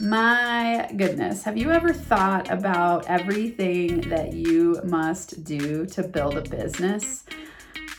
My goodness, have you ever thought about everything that you must do to build a business?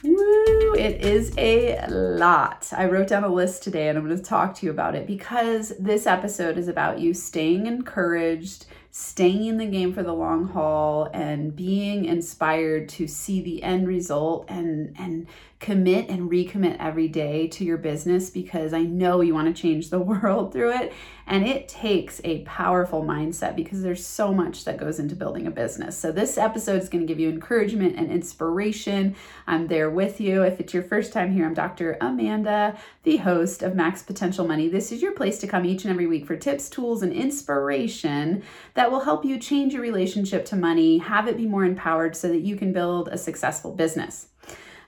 Woo, it is a lot. I wrote down a list today and I'm going to talk to you about it because this episode is about you staying encouraged, staying in the game for the long haul, and being inspired to see the end result and and commit and recommit every day to your business because I know you want to change the world through it. And it takes a powerful mindset because there's so much that goes into building a business. So, this episode is going to give you encouragement and inspiration. I'm there with you. If it's your first time here, I'm Dr. Amanda, the host of Max Potential Money. This is your place to come each and every week for tips, tools, and inspiration that will help you change your relationship to money, have it be more empowered so that you can build a successful business.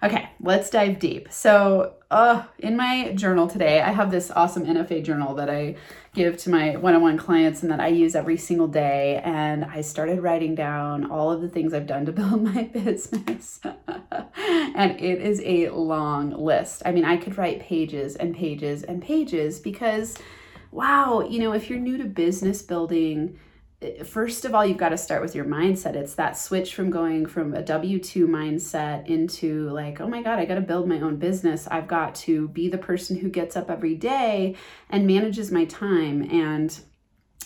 Okay, let's dive deep. So, uh, in my journal today, I have this awesome NFA journal that I give to my one on one clients and that I use every single day. And I started writing down all of the things I've done to build my business. and it is a long list. I mean, I could write pages and pages and pages because, wow, you know, if you're new to business building, Uh, first of all, you've got to start with your mindset. It's that switch from going from a W 2 mindset into like, oh my God, I got to build my own business. I've got to be the person who gets up every day and manages my time and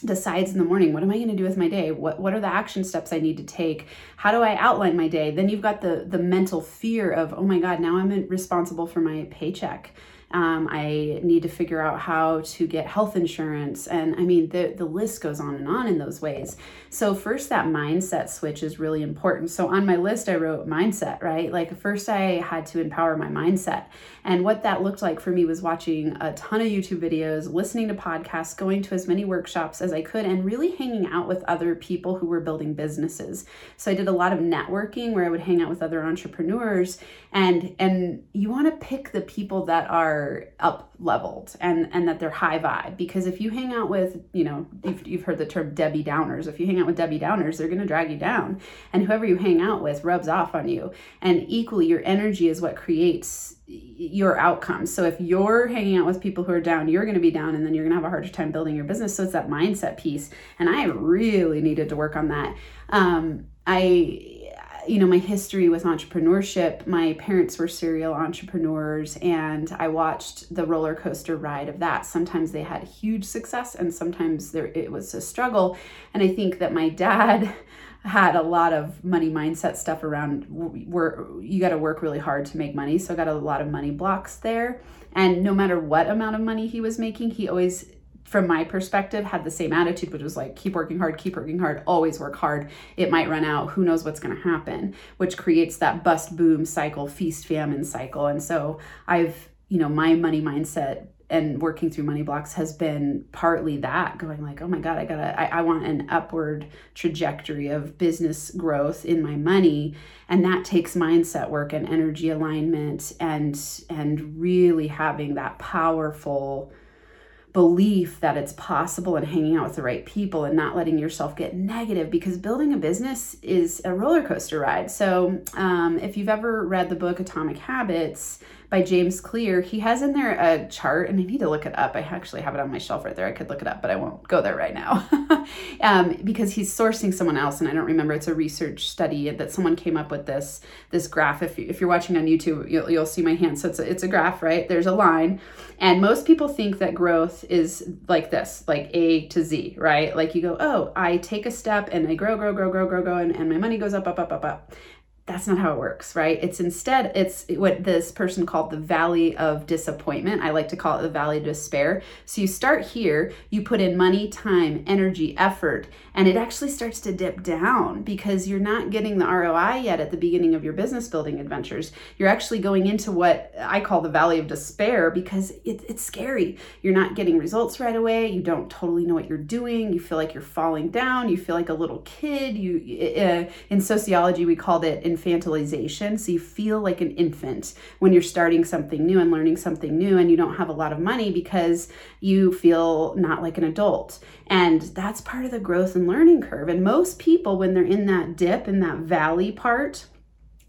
decides in the morning what am i going to do with my day what what are the action steps i need to take how do i outline my day then you've got the the mental fear of oh my god now i'm responsible for my paycheck um, I need to figure out how to get health insurance. And I mean, the, the list goes on and on in those ways. So, first, that mindset switch is really important. So, on my list, I wrote mindset, right? Like, first, I had to empower my mindset. And what that looked like for me was watching a ton of YouTube videos, listening to podcasts, going to as many workshops as I could, and really hanging out with other people who were building businesses. So, I did a lot of networking where I would hang out with other entrepreneurs. And, and you want to pick the people that are are up leveled and and that they're high vibe. Because if you hang out with you know you've, you've heard the term debbie downers. If you hang out with debbie downers they're going to drag you down. And whoever you hang out with rubs off on you. And equally your energy is what creates your outcomes. So if you're hanging out with people who are down you're going to be down and then you're going to have a harder time building your business. So it's that mindset piece. And i really needed to work on that. Um, i you know, my history with entrepreneurship, my parents were serial entrepreneurs, and I watched the roller coaster ride of that. Sometimes they had huge success, and sometimes there it was a struggle. And I think that my dad had a lot of money mindset stuff around where you got to work really hard to make money. So I got a lot of money blocks there. And no matter what amount of money he was making, he always from my perspective, had the same attitude, which was like, keep working hard, keep working hard, always work hard. It might run out. Who knows what's going to happen? Which creates that bust boom cycle, feast famine cycle. And so I've, you know, my money mindset and working through money blocks has been partly that going like oh my god i gotta I, I, want an upward trajectory of business growth in my money and that takes mindset work and energy alignment and and really having that powerful belief that it's possible and hanging out with the right people and not letting yourself get negative because building a business is a roller coaster ride. So, um, if you've ever read the book Atomic Habits, by James Clear. He has in there a chart, and I need to look it up. I actually have it on my shelf right there. I could look it up, but I won't go there right now um, because he's sourcing someone else, and I don't remember. It's a research study that someone came up with this this graph. If you, if you're watching on YouTube, you'll, you'll see my hand. So it's a, it's a graph, right? There's a line, and most people think that growth is like this, like A to Z, right? Like you go, oh, I take a step and I grow, grow, grow, grow, grow, grow, and, and my money goes up, up, up, up, up that's not how it works right? It's instead it's what this person called the valley of disappointment. I like to call it the valley of despair. So you start here you put in money time energy effort and it actually starts to dip down because you're not getting the roi yet at the beginning of your business building adventures. You're actually going into what i call the valley of despair because it, it's scary. You're not getting results right away. You don't totally know what you're doing. You feel like you're falling down. You feel like a little kid. You uh, in sociology we called it in infantilization. So you feel like an infant when you're starting something new and learning something new, and you don't have a lot of money because you feel not like an adult. And that's part of the growth and learning curve. And most people, when they're in that dip, in that valley part,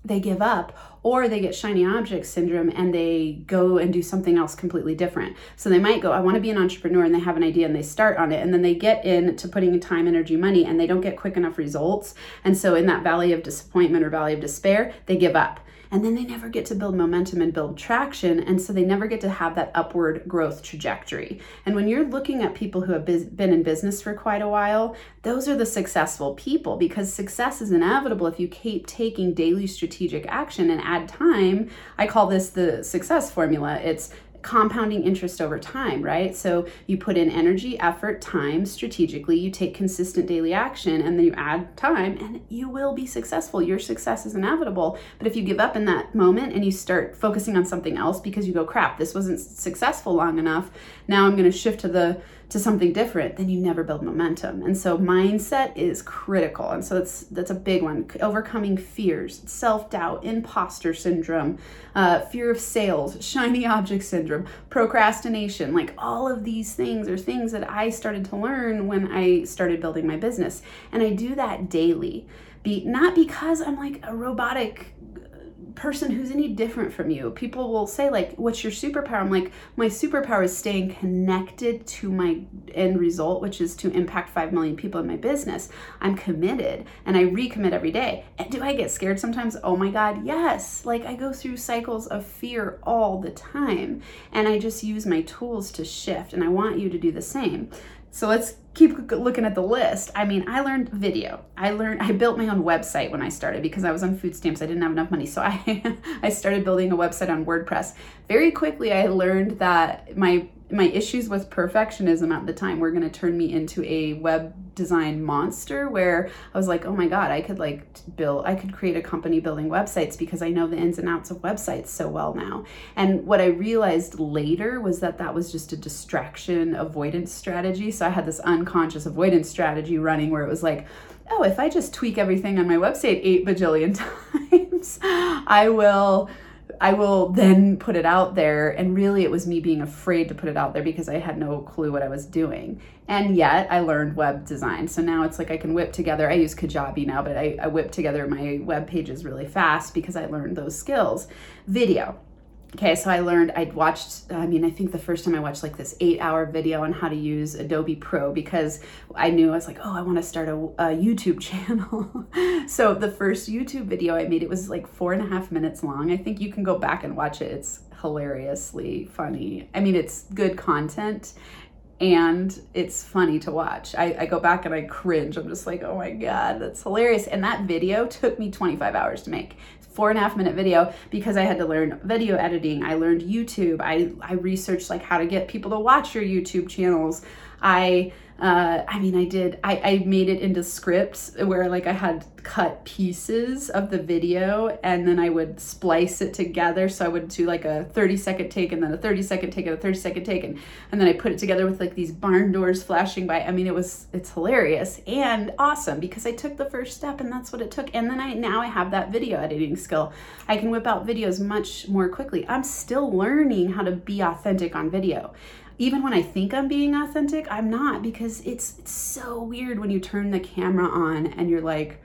they give up or they get shiny object syndrome and they go and do something else completely different. So they might go, I want to be an entrepreneur and they have an idea and they start on it and then they get into putting time, energy, money and they don't get quick enough results. And so in that valley of disappointment or valley of despair, they give up and then they never get to build momentum and build traction and so they never get to have that upward growth trajectory. And when you're looking at people who have been in business for quite a while those are the successful people because success is inevitable. If you keep taking daily strategic action and add time i call this the success formula. It's compounding interest over time, right? So you put in energy, effort, time strategically, you take consistent daily action, and then you add time, and you will be successful. Your success is inevitable. But if you give up in that moment and you start focusing on something else because you go, crap, this wasn't successful long enough, now I'm going to shift to the to something different, then you never build momentum. And so mindset is critical. And so that's that's a big one. Overcoming fears, self-doubt, imposter syndrome, uh, fear of sales, shiny object syndrome, procrastination. Like all of these things are things that I started to learn when I started building my business. And I do that daily. Be not because I'm like a robotic person who's any different from you. People will say, like, what's your superpower? I'm like, my superpower is staying connected to my end result, which is to impact 5 million people in my business. I'm committed and I recommit every day. And do I get scared sometimes? Oh my God, yes. Like, I go through cycles of fear all the time. And I just use my tools to shift. And I want you to do the same. So let's keep looking at the list. I mean, I learned video. I learned I built my own website when I started because I was on food stamps. I didn't have enough money. So I I started building a website on WordPress. Very quickly I learned that my my issues with perfectionism at the time were going to turn me into a web design monster where I was like, "Oh my god, I could like build I could create a company building websites because I know the ins and outs of websites so well now." And what I realized later was that that was just a distraction avoidance strategy. So I had this unconscious avoidance strategy running where it was like, "Oh, if I just tweak everything on my website 8 bajillion times, I will I will then put it out there. And really, it was me being afraid to put it out there because I had no clue what I was doing. And yet, I learned web design. So now it's like I can whip together, I use Kajabi now, but I, I whip together my web pages really fast because I learned those skills. Video okay so i learned i'd watched i mean i think the first time i watched like this eight hour video on how to use adobe pro because i knew i was like oh i want to start a, a youtube channel. So the first youtube video i made it was like four and a half minutes long. I think you can go back and watch it. It's hilariously funny. I mean it's good content and it's funny to watch. I, I, go back and I cringe. I'm just like, oh my God, that's hilarious. And that video took me 25 hours to make four and a half minute video because I had to learn video editing. I learned YouTube. I, I researched like how to get people to watch your YouTube channels. I uh, I mean, I did, I, I made it into scripts where like I had cut pieces of the video and then I would splice it together. So I would do like a 30 second take and then a 30 second take and a 30 second take. And, and then I put it together with like these barn doors flashing by. I mean, it was, it's hilarious and awesome because I took the first step and that's what it took. And then I, now I have that video editing skill. I can whip out videos much more quickly. I'm still learning how to be authentic on video even when I think I'm being authentic, I'm not because it's, it's so weird when you turn the camera on and you're like,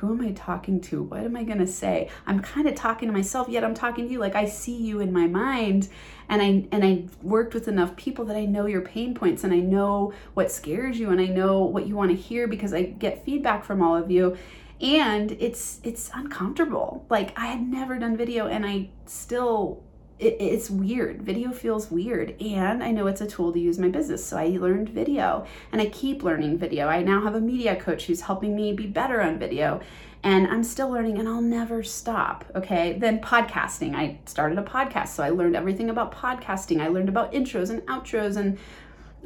who am I talking to? What am I going to say? I'm kind of talking to myself, yet I'm talking to you. Like I see you in my mind and I and I worked with enough people that I know your pain points and I know what scares you and I know what you want to hear because I get feedback from all of you and it's it's uncomfortable. Like I had never done video and I still it, it's weird. Video feels weird. And I know it's a tool to use my business. So I learned video and I keep learning video. I now have a media coach who's helping me be better on video. And I'm still learning and I'll never stop. Okay. Then podcasting. I started a podcast. So I learned everything about podcasting. I learned about intros and outros and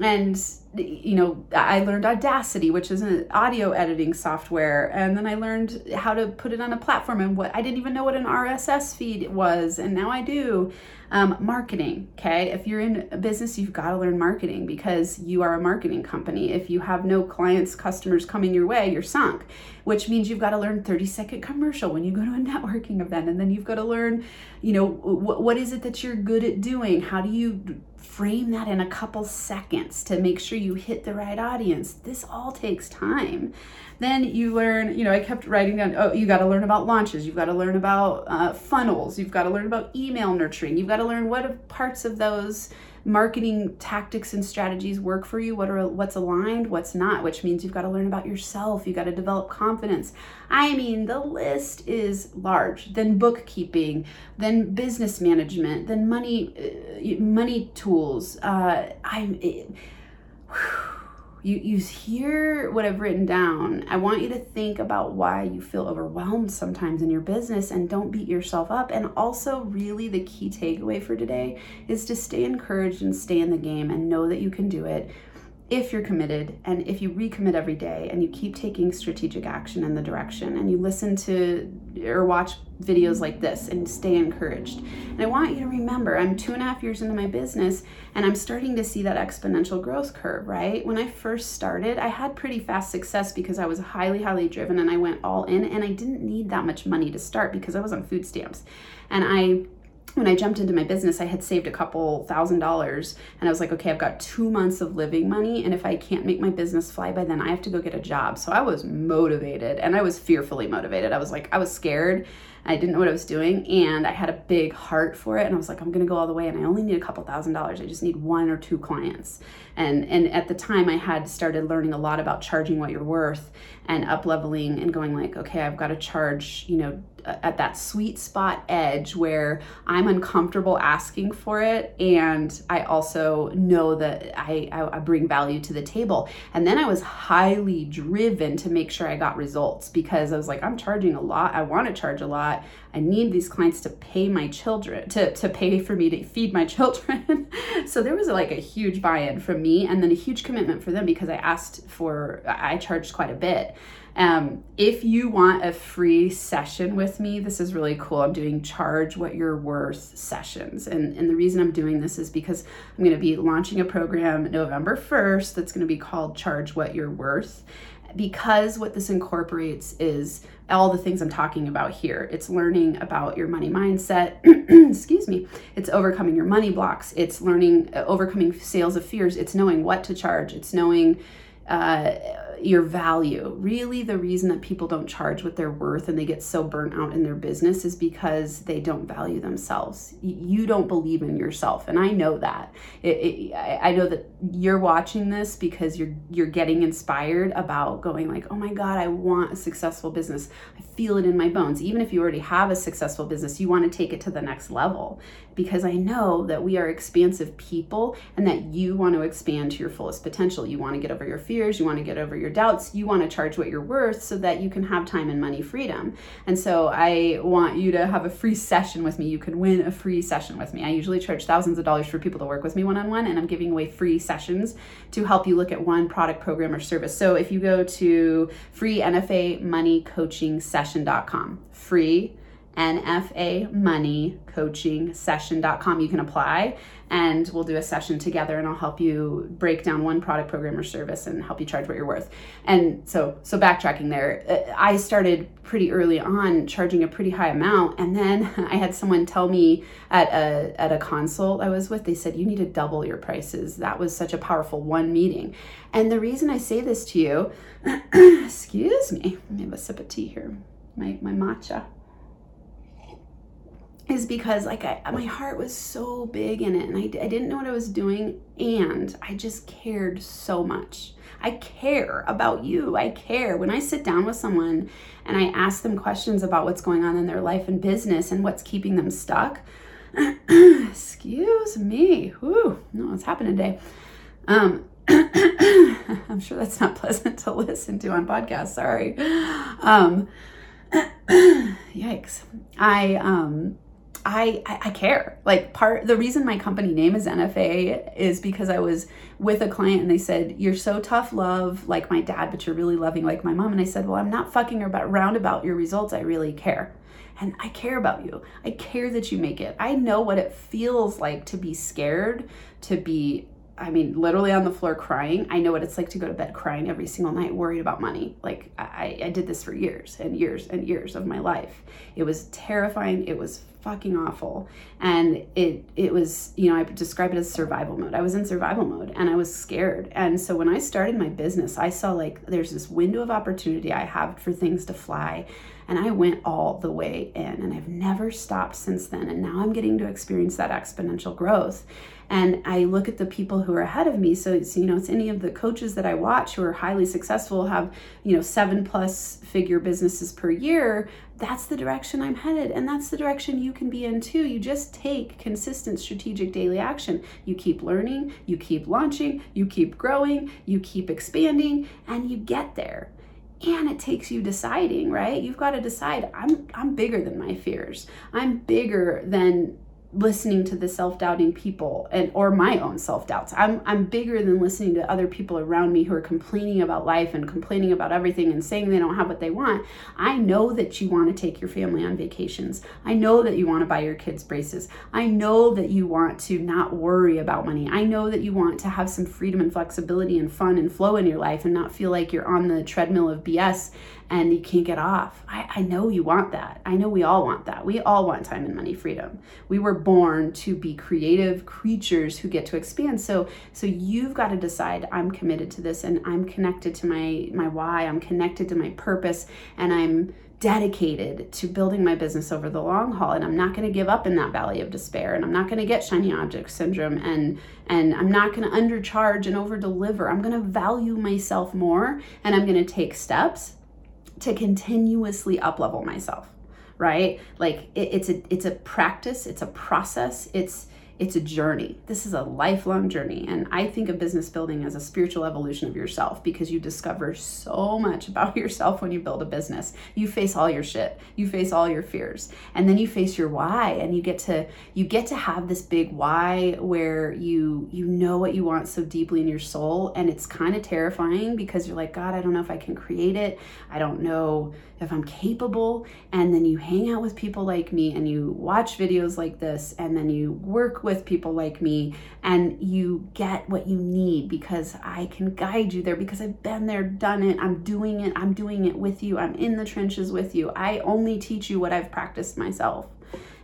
and you know i learned audacity which is an audio editing software and then i learned how to put it on a platform and what i didn't even know what an rss feed was and now i do. Um, marketing okay? If you're in a business you've got to learn marketing because you are a marketing company. If you have no clients customers coming your way you're sunk which means you've got to learn 30 second commercial when you go to a networking event and then you've got to learn you know what, what is it that you're good at doing? How do you frame that in a couple seconds to make sure you hit the right audience. This all takes time. Then you learn, you know, I kept writing down, oh, you got to learn about launches. You've got to learn about uh, funnels. You've got to learn about email nurturing. You've got to learn what parts of those marketing tactics and strategies work for you what are what's aligned what's not which means you've got to learn about yourself you've got to develop confidence i mean the list is large then bookkeeping then business management then money uh, money tools uh, i'm it, you, you hear what I've written down. I want you to think about why you feel overwhelmed sometimes in your business and don't beat yourself up. And also, really, the key takeaway for today is to stay encouraged and stay in the game and know that you can do it if you're committed and if you recommit every day and you keep taking strategic action in the direction and you listen to or watch videos like this and stay encouraged. And I want you to remember I'm two and a half years into my business and I'm starting to see that exponential growth curve, right? When I first started, I had pretty fast success because I was highly, highly driven and I went all in and I didn't need that much money to start because I was on food stamps. And I when I jumped into my business, I had saved a couple thousand dollars and I was like, okay, I've got two months of living money. And if I can't make my business fly by then, I have to go get a job. So I was motivated and I was fearfully motivated. I was like, I was scared. I didn't know what I was doing and I had a big heart for it and I was like I'm going to go all the way and I only need a couple thousand dollars. I just need one or two clients. And and at the time I had started learning a lot about charging what you're worth and up leveling and going like okay, I've got to charge, you know, at that sweet spot edge where I'm uncomfortable asking for it and I also know that I, I, bring value to the table. And then I was highly driven to make sure I got results because I was like, I'm charging a lot. I want to charge a lot. I need these clients to pay my children, to, to pay for me to feed my children. so there was like a huge buy in from me and then a huge commitment for them because I asked for, I charged quite a bit. Um, if you want a free session with me, this is really cool. I'm doing charge what you're worth sessions. And, and the reason I'm doing this is because I'm going to be launching a program November 1st that's going to be called Charge What You're Worth. Because what this incorporates is all the things I'm talking about here. It's learning about your money mindset. Excuse me. It's overcoming your money blocks. It's learning, overcoming sales of fears. It's knowing what to charge. It's knowing uh, your value. Really, the reason that people don't charge what they're worth and they get so burnt out in their business is because they don't value themselves. You don't believe in yourself, and I know that. It, it, I know that you're watching this because you're you're getting inspired about going like, oh my god, I want a successful business. I feel it in my bones. Even if you already have a successful business, you want to take it to the next level because I know that we are expansive people and that you want to expand to your fullest potential. You want to get over your fears, you want to get over your doubts, you want to charge what you're worth so that you can have time and money freedom. And so I want you to have a free session with me. You can win a free session with me. I usually charge thousands of dollars for people to work with me one on one, and I'm giving away free sessions to help you look at one product, program, or service. So if you go to free NFA money coaching session.com, free NFA money coaching session.com. You can apply and we'll do a session together and I'll help you break down one product program or service and help you charge what you're worth. And so so backtracking there, uh, I started pretty early on charging a pretty high amount and then I had someone tell me at a at a consult I was with they said you need to double your prices. That was such a powerful one meeting. And the reason I say this to you, excuse me, let me have a sip of tea here. My my matcha is because like I, my heart was so big in it and I, I didn't know what I was doing and I just cared so much. I care about you. I care. When I sit down with someone and I ask them questions about what's going on in their life and business and what's keeping them stuck, excuse me. Whew, no, what's happening today? Um, I'm sure that's not pleasant to listen to on podcast. Sorry. Um, yikes. I um I, I care. Like part the reason my company name is NFA is because I was with a client and they said, You're so tough love like my dad, but you're really loving like my mom. And I said, Well, I'm not fucking around about your results. I really care. And I care about you. I care that you make it. I know what it feels like to be scared, to be I mean, literally on the floor crying. I know what it's like to go to bed crying every single night, worried about money. Like, I, I did this for years and years and years of my life. It was terrifying. It was fucking awful. And it it was, you know, I describe it as survival mode. I was in survival mode and I was scared. And so when I started my business, I saw like there's this window of opportunity I have for things to fly. And I went all the way in and I've never stopped since then. And now I'm getting to experience that exponential growth and I look at the people who are ahead of me. So it's, you know, it's any of the coaches that I watch who are highly successful, have, you know, seven plus figure businesses per year. That's the direction I'm headed. And that's the direction you can be in too. You just take consistent strategic daily action. You keep learning, you keep launching, you keep growing, you keep expanding, and you get there and it takes you deciding right you've got to decide i'm i'm bigger than my fears i'm bigger than listening to the self-doubting people and or my own self-doubts. I'm I'm bigger than listening to other people around me who are complaining about life and complaining about everything and saying they don't have what they want. I know that you want to take your family on vacations. I know that you want to buy your kids braces. I know that you want to not worry about money. I know that you want to have some freedom and flexibility and fun and flow in your life and not feel like you're on the treadmill of BS and you can't get off. I, I know you want that. I know we all want that. We all want time and money freedom. We were born to be creative creatures who get to expand. So so you've got to decide I'm committed to this and I'm connected to my my why. I'm connected to my purpose and I'm dedicated to building my business over the long haul and I'm not going to give up in that valley of despair and I'm not going to get shiny object syndrome and and I'm not going to undercharge and over deliver. I'm going to value myself more and I'm going to take steps to continuously uplevel myself right? Like it, it's a it's a practice it's a process it's it's a journey. This is a lifelong journey. And I think of business building as a spiritual evolution of yourself because you discover so much about yourself when you build a business. You face all your shit. You face all your fears. And then you face your why and you get to you get to have this big why where you you know what you want so deeply in your soul and it's kind of terrifying because you're like, God, I don't know if I can create it. I don't know if I'm capable. And then you hang out with people like me and you watch videos like this and then you work with people like me and you get what you need because I can guide you there because I've been there, done it, I'm doing it, I'm doing it with you, I'm in the trenches with you. I only teach you what I've practiced myself.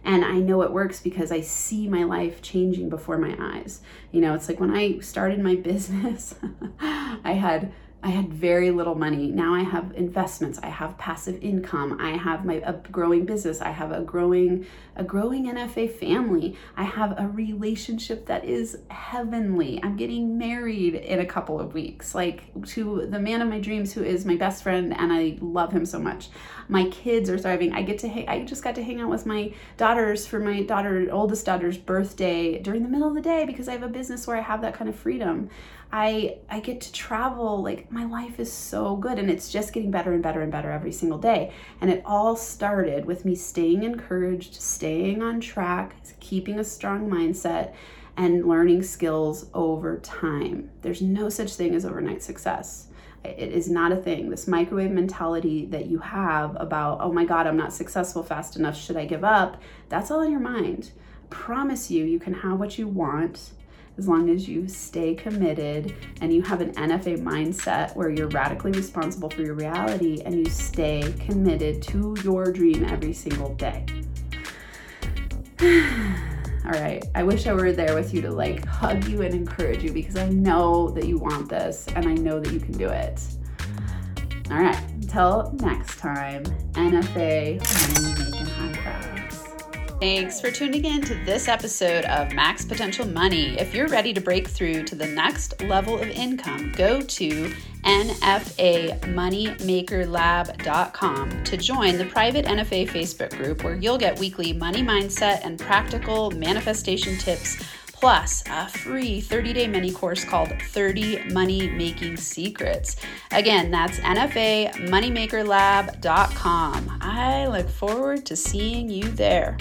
And I know it works because I see my life changing before my eyes. You know, it's like when I started my business, I had I had very little money. Now I have investments. I have passive income. I have my a growing business. I have a growing a growing NFA family. I have a relationship that is heavenly. I'm getting married in a couple of weeks. Like to the man of my dreams who is my best friend and I love him so much. My kids are thriving. I get to I just got to hang out with my daughters for my daughter oldest daughter's birthday during the middle of the day because I have a business where I have that kind of freedom. I I get to travel. Like my life is so good and it's just getting better and better and better every single day. And it all started with me staying encouraged, staying on track, keeping a strong mindset and learning skills over time. There's no such thing as overnight success. It is not a thing. This microwave mentality that you have about, oh my God, I'm not successful fast enough, should I give up? That's all in your mind. I promise you, you can have what you want as long as you stay committed and you have an NFA mindset where you're radically responsible for your reality and you stay committed to your dream every single day. All right. I wish I were there with you to like hug you and encourage you because I know that you want this and I know that you can do it. All right. Until next time, NFA money making high five. Thanks for tuning in to this episode of Max Potential Money. If you're ready to break through to the next level of income, go to nfamoneymakerlab.com to join the private NFA Facebook group where you'll get weekly money mindset and practical manifestation tips plus a free 30 day mini course called 30 Money Making Secrets. Again, that's NFAMoneymakerLab.com. I look forward to seeing you there.